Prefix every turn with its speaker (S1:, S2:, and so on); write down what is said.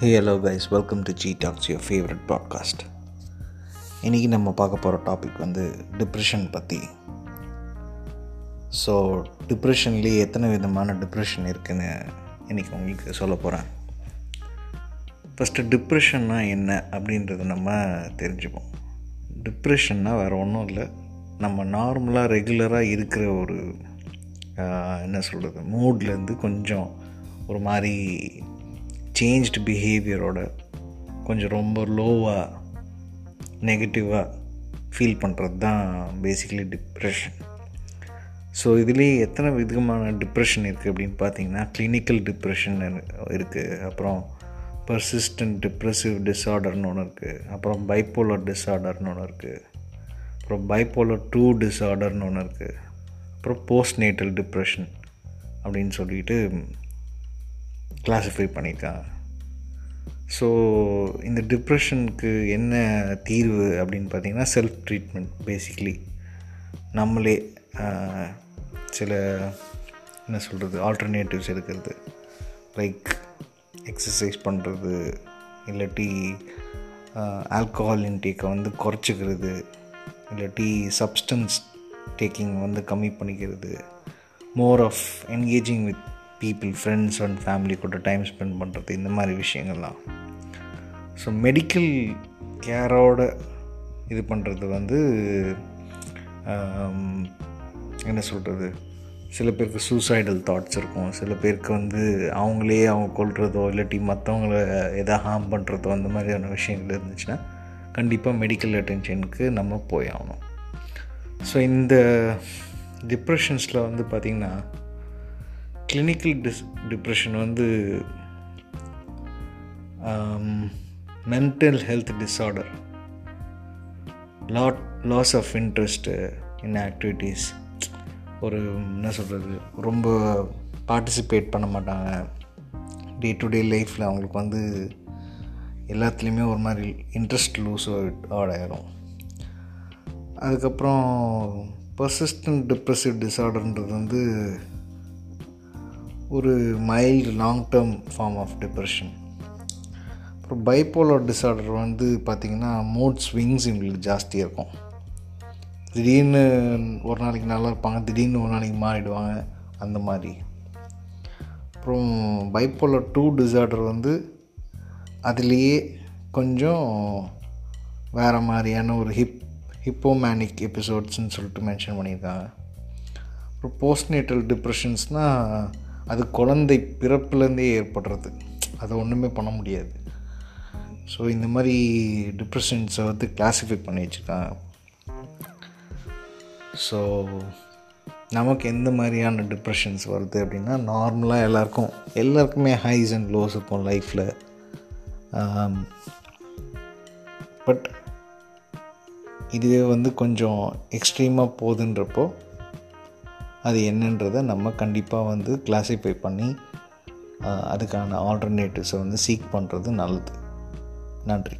S1: Hey hello guys welcome to G talks your favourite podcast இன்றைக்கி நம்ம பார்க்க போகிற டாபிக் வந்து டிப்ரெஷன் பற்றி ஸோ டிப்ரெஷன்லேயே எத்தனை விதமான டிப்ரெஷன் இருக்குதுன்னு இன்றைக்கி உங்களுக்கு சொல்ல போகிறேன் ஃபஸ்ட்டு டிப்ரெஷன்னா என்ன அப்படின்றத நம்ம தெரிஞ்சுப்போம். டிப்ரெஷன்னா வேறு ஒன்றும் இல்லை. நம்ம நார்மலாக ரெகுலராக இருக்கிற ஒரு என்ன சொல்கிறது மூட்லேருந்து கொஞ்சம் ஒரு மாதிரி சேஞ்ச்டு பிஹேவியரோட கொஞ்சம் ரொம்ப லோவாக நெகட்டிவாக ஃபீல் பண்ணுறது தான் பேசிக்கலி டிப்ரெஷன் ஸோ இதுலேயே எத்தனை விதமான டிப்ரெஷன் இருக்குது அப்படின்னு பார்த்தீங்கன்னா கிளினிக்கல் டிப்ரெஷன் இருக்குது அப்புறம் பர்சிஸ்டன்ட் டிப்ரெசிவ் டிஸார்டர்னு ஒன்று இருக்குது அப்புறம் பைப்போலர் டிஸார்டர்னு ஒன்று இருக்குது அப்புறம் பைப்போலர் டூ டிஸார்டர்னு ஒன்று இருக்குது அப்புறம் போஸ்ட் நேட்டல் டிப்ரெஷன் அப்படின்னு சொல்லிட்டு கிளாஸிஃபை பண்ணியிருக்காங்க. ஸோ இந்த டிப்ரெஷனுக்கு என்ன தீர்வு அப்படின்னு பார்த்திங்கன்னா செல்ஃப் ட்ரீட்மெண்ட் பேசிக்லி நம்மளே சில என்ன சொல்கிறது ஆல்டர்னேட்டிவ்ஸ் எடுக்கிறது. லைக் எக்ஸசைஸ் பண்ணுறது இல்லாட்டி ஆல்கஹால் இன்டேக்கை வந்து குறைச்சிக்கிறது இல்லாட்டி சப்ஸ்டன்ஸ் டேக்கிங் வந்து கம்மி பண்ணிக்கிறது more of engaging with people friends and family கூட டைம் ஸ்பெண்ட் பண்ணுறது இந்த மாதிரி விஷயங்கள்லாம். ஸோ மெடிக்கல் கேரோட இது பண்ணுறது வந்து என்ன சொல்கிறது சில பேருக்கு சூசைடல் தாட்ஸ் இருக்கும். சில பேருக்கு வந்து அவங்களே அவங்க கொள்றதோ இல்லாட்டி மற்றவங்கள எதாவது ஹார்ம் பண்ணுறதோ அந்த மாதிரியான விஷயங்கள் இருந்துச்சுன்னா கண்டிப்பாக மெடிக்கல் அட்டென்ஷனுக்கு நம்ம போய் ஆகணும். ஸோ இந்த டிப்ரெஷன்ஸில் வந்து பார்த்திங்கன்னா கிளினிக்கல் டிஸ் டிப்ரெஷன் வந்து mental health disorder lot loss of interest in activities ஒரு என்ன சொல்கிறது ரொம்ப பார்ட்டிசிபேட் பண்ண மாட்டாங்க. டே டு டே லைஃப்பில் அவங்களுக்கு வந்து எல்லாத்துலேயுமே ஒரு மாதிரி இன்ட்ரெஸ்ட் லூஸ் ஆகிடும் அதுக்கப்புறம் பர்சிஸ்டன்ட் டிப்ரெசிவ் டிஸார்டர்ன்றது வந்து ஒரு mild long term form of depression அப்புறம் பைப்போலர் டிஸார்டர் வந்து பார்த்திங்கன்னா மூட் ஸ்விங்ஸ் இவங்களுக்கு ஜாஸ்தியாக இருக்கும். திடீர்னு ஒரு நாளைக்கு நல்லா இருப்பாங்க திடீர்னு ஒரு நாளைக்கு மாறிடுவாங்க அந்த மாதிரி. அப்புறம் பைப்போலர் டூ டிஸார்டர் வந்து அதுலேயே கொஞ்சம் வேறு மாதிரியான ஒரு ஹிப் ஹிப்போமேனிக் எபிசோட்ஸ்ன்னு சொல்லிட்டு மென்ஷன் பண்ணியிருக்காங்க. அப்புறம் போஸ்ட்நேட்டல் டிப்ரெஷன்ஸ்னால் அது குழந்தை பிறப்புலேருந்தே ஏற்படுறது. அதை ஒன்றுமே பண்ண முடியாது. ஸோ இந்த மாதிரி டிப்ரெஷன்ஸை வந்து கிளாஸிஃபை பண்ணி வச்சுருக்காங்க ஸோ நமக்கு எந்த மாதிரியான டிப்ரெஷன்ஸ் வருது அப்படின்னா நார்மலாக எல்லாருக்கும் எல்லாருக்குமே ஹைஸ் அண்ட் லோஸ் இருக்கும் லைஃப்பில் பட் um, இதுவே வந்து கொஞ்சம் எக்ஸ்ட்ரீமாக போகுதுன்றப்போ அது என்னன்றதை நம்ம கண்டிப்பாக வந்து கிளாஸிஃபை பண்ணி அதுக்கான ஆல்டர்னேட்டிவ்ஸை வந்து சீக் பண்ணுறது நல்லது. நன்றி.